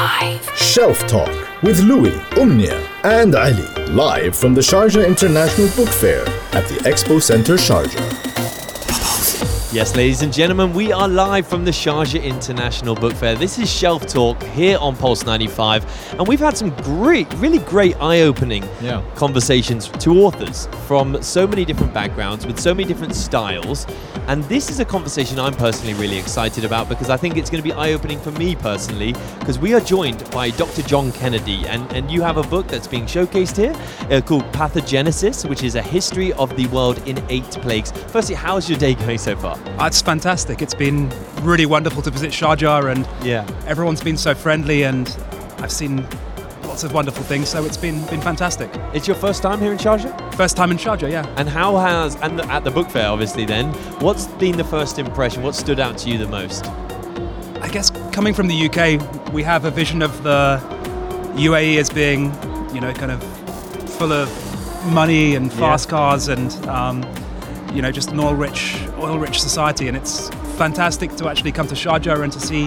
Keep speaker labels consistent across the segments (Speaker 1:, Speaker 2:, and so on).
Speaker 1: 95.
Speaker 2: Shelf Talk with Louis, Umnia, and Ali, live from the Sharjah International Book Fair at the Expo Center Sharjah.
Speaker 3: Yes, ladies and gentlemen, we are live from the Sharjah International Book Fair. This is Shelf Talk here on Pulse 95, and we've had some great, really great eye opening
Speaker 4: Yeah.
Speaker 3: conversations to authors from so many different backgrounds with so many different styles. And this is a conversation I'm personally really excited about because I think it's going to be eye opening for me personally because we are joined by Dr. John Kennedy, and, and you have a book that's being showcased here uh, called Pathogenesis, which is a history of the world in eight plagues. Firstly, how's your day going so far?
Speaker 5: It's fantastic. It's been really wonderful to visit Sharjah, and
Speaker 3: Yeah.
Speaker 5: everyone's been so friendly, and I've seen lots of wonderful things. So it's been been fantastic.
Speaker 3: It's your first time here in Sharjah?
Speaker 5: First time in Sharjah, yeah.
Speaker 3: And how has, and the, at the book fair obviously then, what's been the first impression? What stood out to you the most?
Speaker 5: I guess coming from the UK, we have a vision of the UAE as being, you know, kind of full of money and fast cars and, um, you know, just an oil-rich, oil-rich society. And it's fantastic to actually come to Sharjah and to see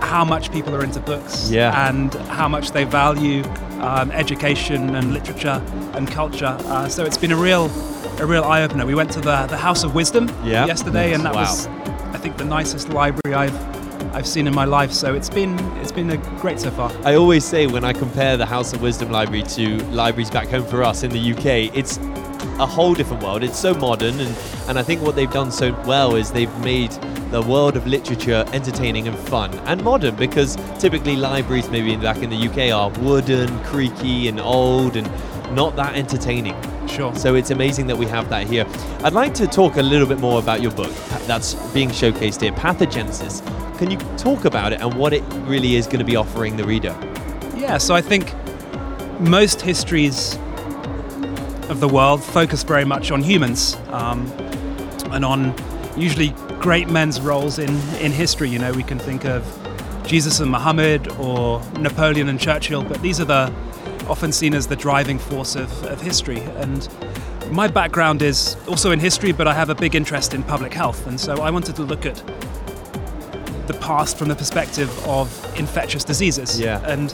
Speaker 5: how much people are into books
Speaker 3: Yeah.
Speaker 5: and how much they value um, education and literature and culture. Uh, so it's been a real, a real eye opener. We went to the the House of Wisdom
Speaker 3: Yeah.
Speaker 5: yesterday, and that
Speaker 3: Wow.
Speaker 5: was, I think, the nicest library I've I've seen in my life. So it's been it's been a great so far.
Speaker 3: I always say when I compare the House of Wisdom Library to libraries back home for us in the UK, it's a whole different world. It's so modern, and, and I think what they've done so well is they've made the world of literature entertaining and fun and modern because typically libraries, maybe back in the UK, are wooden, creaky, and old and not that entertaining.
Speaker 5: Sure.
Speaker 3: So it's amazing that we have that here. I'd like to talk a little bit more about your book that's being showcased here, Pathogenesis. Can you talk about it and what it really is going to be offering the reader?
Speaker 5: Yeah, so I think most histories of the world focus very much on humans um, and on usually great men's roles in, in history. You know, we can think of Jesus and Muhammad or Napoleon and Churchill, but these are the often seen as the driving force of, of history. And my background is also in history, but I have a big interest in public health. And so I wanted to look at the past from the perspective of infectious diseases.
Speaker 3: Yeah.
Speaker 5: And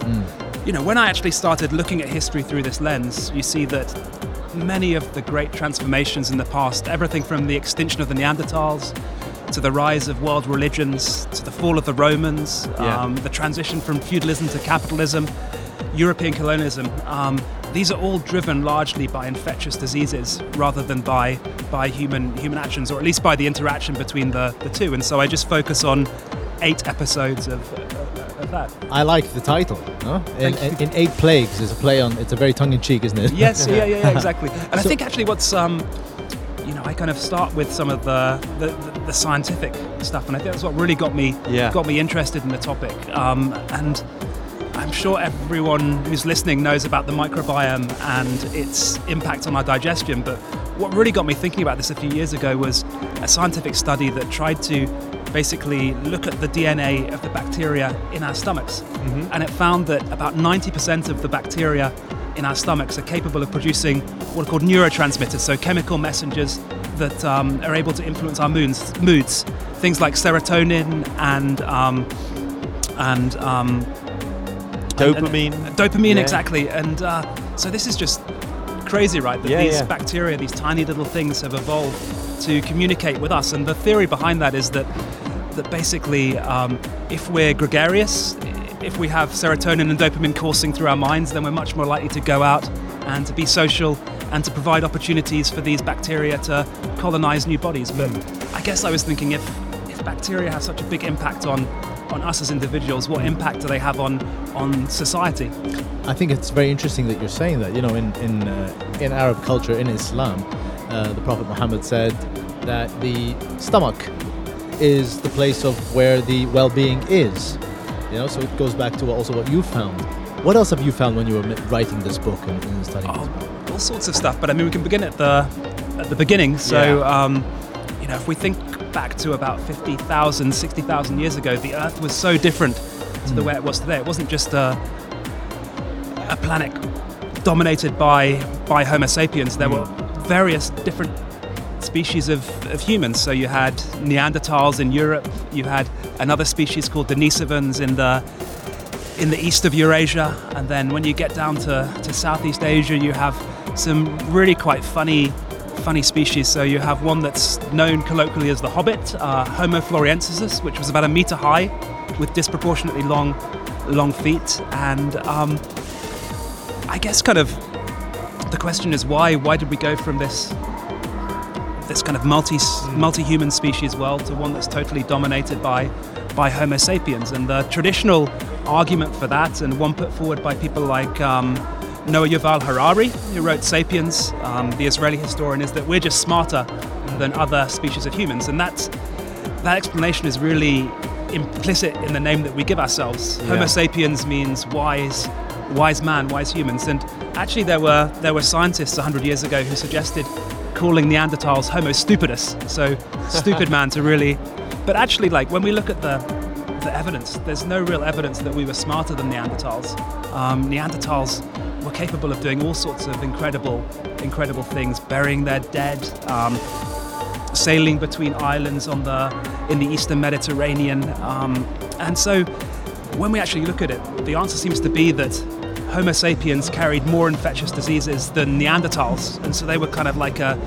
Speaker 5: you know, when I actually started looking at history through this lens, you see that many of the great transformations in the past, everything from the extinction of the Neanderthals to the rise of world religions to the fall of the Romans,
Speaker 3: Yeah.
Speaker 5: um, the transition from feudalism to capitalism, European colonialism. Um, these are all driven largely by infectious diseases rather than by by human human actions, or at least by the interaction between the, the two. And so I just focus on eight episodes of, that.
Speaker 4: I like the title. No? In, in, in Eight Plagues is a play on. It's a very tongue-in-cheek, isn't it?
Speaker 5: Yes, yeah, yeah, yeah, exactly. And I think actually what's um, you know, I kind of start with some of the, the, the scientific stuff, and I think that's what really got me
Speaker 3: Yeah.
Speaker 5: got me interested in the topic. Um, and I'm sure everyone who's listening knows about the microbiome and its impact on our digestion. But what really got me thinking about this a few years ago was a scientific study that tried to basically look at the DNA of the bacteria in our stomachs. And it found that about 90% of the bacteria in our stomachs are capable of producing what are called neurotransmitters, so chemical messengers that um, are able to influence our moods, moods. Things like serotonin and um, and um,
Speaker 3: Dopamine.
Speaker 5: and- dopamine,
Speaker 3: Yeah.
Speaker 5: exactly. And uh, so this is just crazy, right? That
Speaker 3: Yeah,
Speaker 5: these
Speaker 3: yeah.
Speaker 5: bacteria, these tiny little things, have evolved to communicate with us. And the theory behind that is that that basically, um, if we're gregarious, if we have serotonin and dopamine coursing through our minds, then we're much more likely to go out and to be social and to provide opportunities for these bacteria to colonize new bodies. But I guess I was thinking if if bacteria have such a big impact on on us as individuals, what impact do they have on on society?
Speaker 4: I think it's very interesting that you're saying that. You know, in in uh, in Arab culture, in Islam, uh, the Prophet Muhammad said that the stomach is the place of where the well-being is. You know, so it goes back to also what you found. What else have you found when you were writing this book and, and studying this book?
Speaker 5: Oh, all sorts of stuff. But I mean, we can begin at the at the beginning. So,
Speaker 3: Yeah.
Speaker 5: um, you know, if we think back to about 50,000, 60,000 years ago, the Earth was so different to the way it was today. It wasn't just a a planet dominated by by Homo sapiens. There were various different species of, of humans. So you had Neanderthals in Europe. You had another species called Denisovans in the in the east of Eurasia, and then when you get down to, to Southeast Asia, you have some really quite funny funny species. So you have one that's known colloquially as the hobbit, uh, Homo floresiensis, which was about a meter high, with disproportionately long long feet, and um, I guess kind of the question is why why did we go from this this kind of multi multi-human species world to one that's totally dominated by by Homo sapiens. And the traditional argument for that, and one put forward by people like um, Noah Yuval Harari, who wrote *Sapiens*, um, the Israeli historian, is that we're just smarter than other species of humans, and that's that explanation is really implicit in the name that we give ourselves.
Speaker 3: Yeah.
Speaker 5: Homo sapiens means wise, wise man, wise humans, and actually there were there were scientists 100 years ago who suggested calling Neanderthals Homo stupidus, so stupid man to really. But actually, like when we look at the the evidence, there's no real evidence that we were smarter than Neanderthals. Um, Neanderthals were capable of doing all sorts of incredible, incredible things, burying their dead, um, sailing between islands on the in the eastern Mediterranean, um, and so when we actually look at it, the answer seems to be that Homo sapiens carried more infectious diseases than Neanderthals, and so they were kind of like a,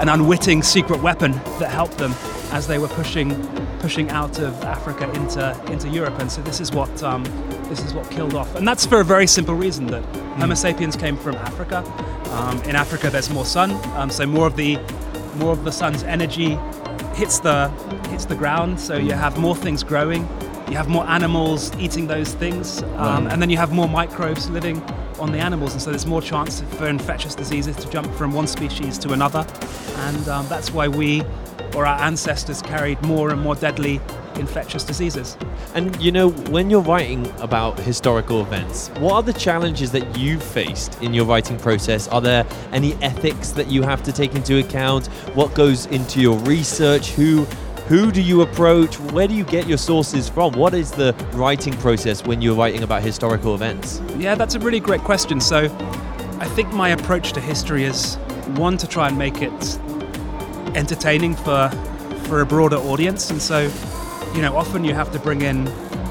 Speaker 5: an unwitting secret weapon that helped them as they were pushing pushing out of Africa into into Europe. And so this is what um, this is what killed off, and that's for a very simple reason that Homo sapiens came from Africa. Um, in Africa, there's more sun, um, so more of the more of the sun's energy hits the hits the ground. So you have more things growing you have more animals eating those things, um, and then you have more microbes living on the animals, and so there's more chance for infectious diseases to jump from one species to another, and um, that's why we or our ancestors carried more and more deadly infectious diseases.
Speaker 3: And you know, when you're writing about historical events, what are the challenges that you've faced in your writing process? Are there any ethics that you have to take into account? What goes into your research? Who who do you approach? Where do you get your sources from? What is the writing process when you're writing about historical events?
Speaker 5: Yeah, that's a really great question. So, I think my approach to history is one to try and make it entertaining for for a broader audience, and so you know, often you have to bring in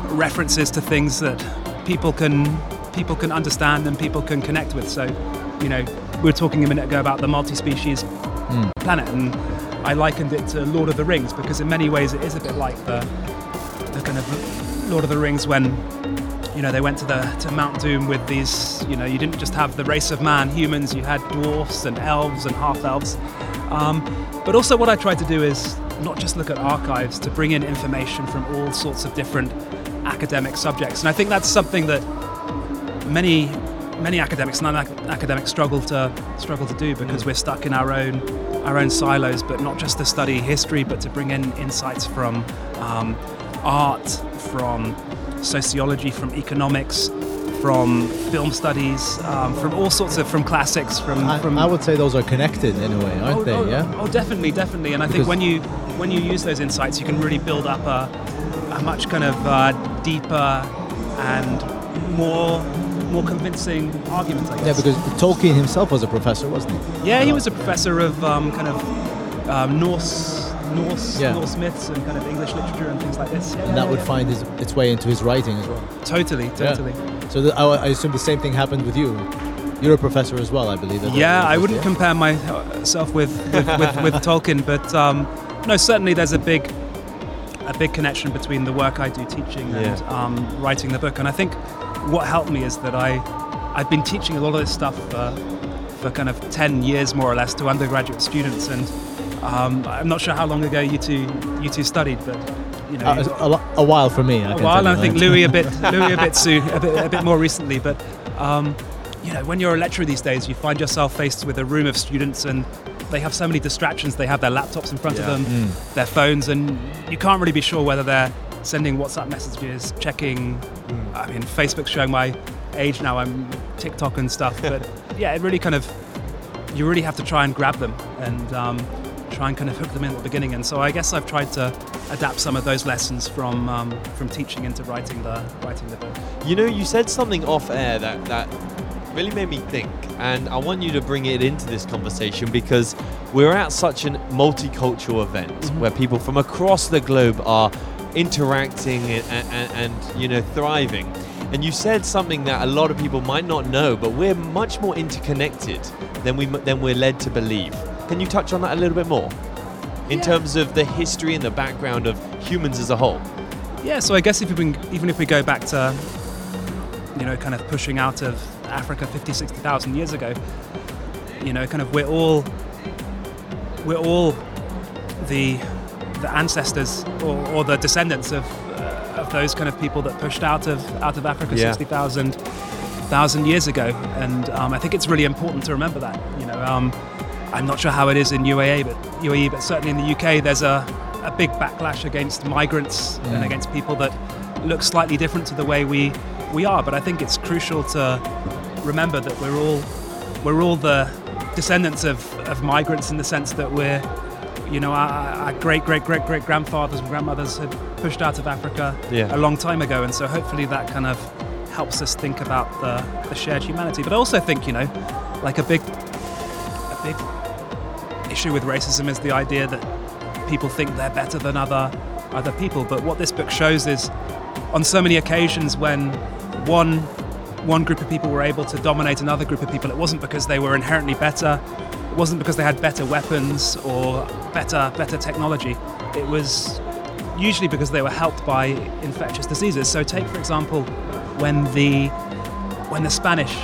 Speaker 5: references to things that people can people can understand and people can connect with. So, you know, we were talking a minute ago about the multi-species hmm. planet, and I likened it to Lord of the Rings because in many ways it is a bit like the the kind of Lord of the Rings when you know they went to the to Mount Doom with these you know you didn't just have the race of man humans you had dwarfs and elves and half elves um, but also what I tried to do is not just look at archives to bring in information from all sorts of different academic subjects. And I think that's something that many many academics and non-academics struggle to struggle to do because we're stuck in our own our own silos but not just to study history but to bring in insights from um, art from sociology from economics from film studies um, from all sorts of from classics from,
Speaker 4: I,
Speaker 5: from
Speaker 4: I would say those are connected in a way, aren't
Speaker 5: oh,
Speaker 4: they?
Speaker 5: oh,
Speaker 4: yeah.
Speaker 5: Oh, definitely, definitely. And I think
Speaker 4: Because-
Speaker 5: when you when you use those insights, you can really build up a, a much kind of uh, deeper and more more convincing argument. I guess.
Speaker 4: Yeah, because Tolkien himself was a professor, wasn't he?
Speaker 5: yeah, he was a professor of um, kind of um, Norse Norse
Speaker 4: Yeah.
Speaker 5: Norse myths and kind of English literature and things like this. Yeah,
Speaker 4: And
Speaker 5: yeah,
Speaker 4: that would
Speaker 5: yeah.
Speaker 4: find his, its way into his writing as well.
Speaker 5: totally, totally.
Speaker 4: So the, I, I assume the same thing happened with you. You're a professor as well, I believe.
Speaker 5: Yeah, I wouldn't compare myself with with, with, with Tolkien, but um, no, certainly there's a big a big connection between the work I do teaching and
Speaker 3: Yeah.
Speaker 5: um, writing the book. And I think what helped me is that I I've been teaching a lot of this stuff for for kind of ten years more or less to undergraduate students, and um, I'm not sure how long ago you two you two studied, but you know.
Speaker 4: Uh, a, a, a while for me. I
Speaker 5: a while, and I think. Louis a bit, Louis a bit soon, a bit, a bit more recently. But um, you know, when you're a lecturer these days, you find yourself faced with a room of students, and they have so many distractions. They have their laptops in front
Speaker 3: Yeah.
Speaker 5: of them, their phones, and you can't really be sure whether they're sending WhatsApp messages, checking. I mean, Facebook's showing my age now. I'm TikTok and stuff, but yeah, it really kind of you really have to try and grab them and um, try and kind of hook them in at the beginning. And so I guess I've tried to adapt some of those lessons from um, from teaching into writing the writing the book.
Speaker 3: You know, you said something off air that, that really made me think, and I want you to bring it into this conversation because we're at such a multicultural event
Speaker 5: Mm-hmm.
Speaker 3: where people from across the globe are interacting and, and, and you know thriving. And you said something that a lot of people might not know, but we're much more interconnected than we than we're led to believe. Can you touch on that a little bit more? In
Speaker 5: Yeah.
Speaker 3: terms of the history and the background of humans as a whole.
Speaker 5: Yeah, so I guess if we even if we go back to, you know, kind of pushing out of Africa 50, 60,000 years ago, you know, kind of we're all, we're all the, the ancestors or, or the descendants of, uh, of those kind of people that pushed out of, out of Africa
Speaker 3: Yeah.
Speaker 5: 60,000 thousand years ago. And um, I think it's really important to remember that, you know, um, I'm not sure how it is in UAE, but UAE, but certainly in the UK, there's a, a big backlash against migrants and against people that look slightly different to the way we we are. But I think it's crucial to remember that we're all we're all the descendants of, of migrants in the sense that we're you know our, our great great great great grandfathers and grandmothers had pushed out of Africa
Speaker 3: Yeah.
Speaker 5: a long time ago, and so hopefully that kind of helps us think about the, the shared humanity. But I also think you know like a big a big issue with racism is the idea that people think they're better than other other people. But what this book shows is, on so many occasions when one one group of people were able to dominate another group of people, it wasn't because they were inherently better. It wasn't because they had better weapons or better better technology. It was usually because they were helped by infectious diseases. So take for example, when the when the Spanish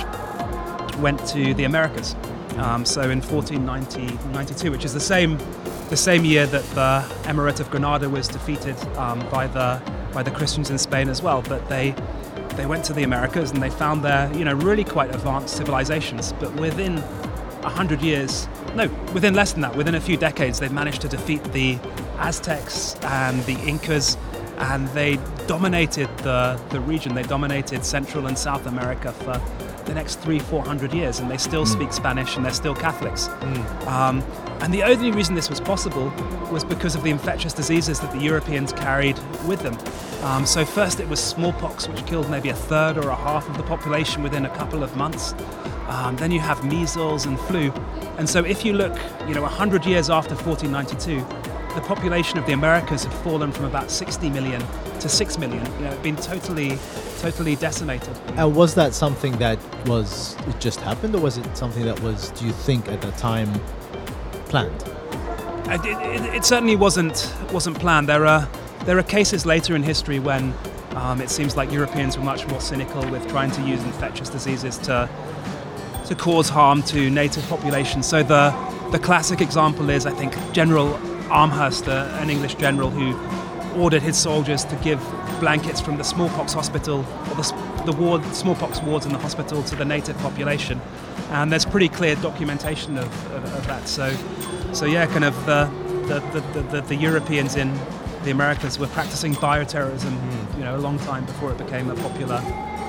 Speaker 5: went to the Americas. Um, so in 1492, which is the same the same year that the Emirate of Granada was defeated um, by the by the Christians in Spain as well. But they they went to the Americas and they found there you know really quite advanced civilizations. But within a hundred years, no, within less than that, within a few decades, they managed to defeat the Aztecs and the Incas, and they dominated the, the region. They dominated Central and South America for the next three, four hundred years, and they still speak Spanish and they're still Catholics. Um, and the only reason this was possible was because of the infectious diseases that the Europeans carried with them. Um, so first it was smallpox, which killed maybe a third or a half of the population within a couple of months. Um, then you have measles and flu. And so if you look, you know, 100 years after 1492, the population of the Americas had fallen from about 60 million to 6 million. You know, been totally, totally decimated.
Speaker 4: And was that something that was it just happened, or was it something that was, do you think, at the time planned?
Speaker 5: It, it, it certainly wasn't wasn't planned. There are there are cases later in history when um, it seems like Europeans were much more cynical with trying to use infectious diseases to to cause harm to native populations. So the the classic example is I think General Amherst, uh, an English general who ordered his soldiers to give blankets from the smallpox hospital or the, the ward, smallpox wards in the hospital to the native population. And there's pretty clear documentation of, of, of that. So, so yeah, kind of uh, the, the, the, the, the, Europeans in the Americas were practicing bioterrorism, you know, a long time before it became a popular,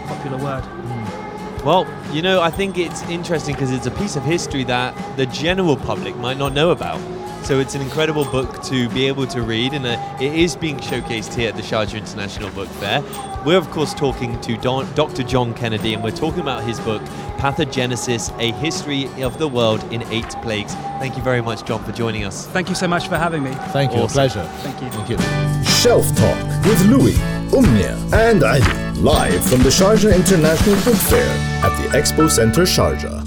Speaker 5: popular word. Hmm.
Speaker 3: Well, you know, I think it's interesting because it's a piece of history that the general public might not know about. So it's an incredible book to be able to read, and uh, it is being showcased here at the Sharjah International Book Fair. We're, of course, talking to Don, Dr. John Kennedy, and we're talking about his book, Pathogenesis A History of the World in Eight Plagues. Thank you very much, John, for joining us.
Speaker 5: Thank you so much for having me.
Speaker 4: Thank you,
Speaker 3: Awesome.
Speaker 4: a pleasure.
Speaker 5: Thank you.
Speaker 4: Thank you.
Speaker 2: Shelf Talk with Louis, Umnia, and Ali, live from the Sharjah International Book Fair at the Expo Center Sharjah.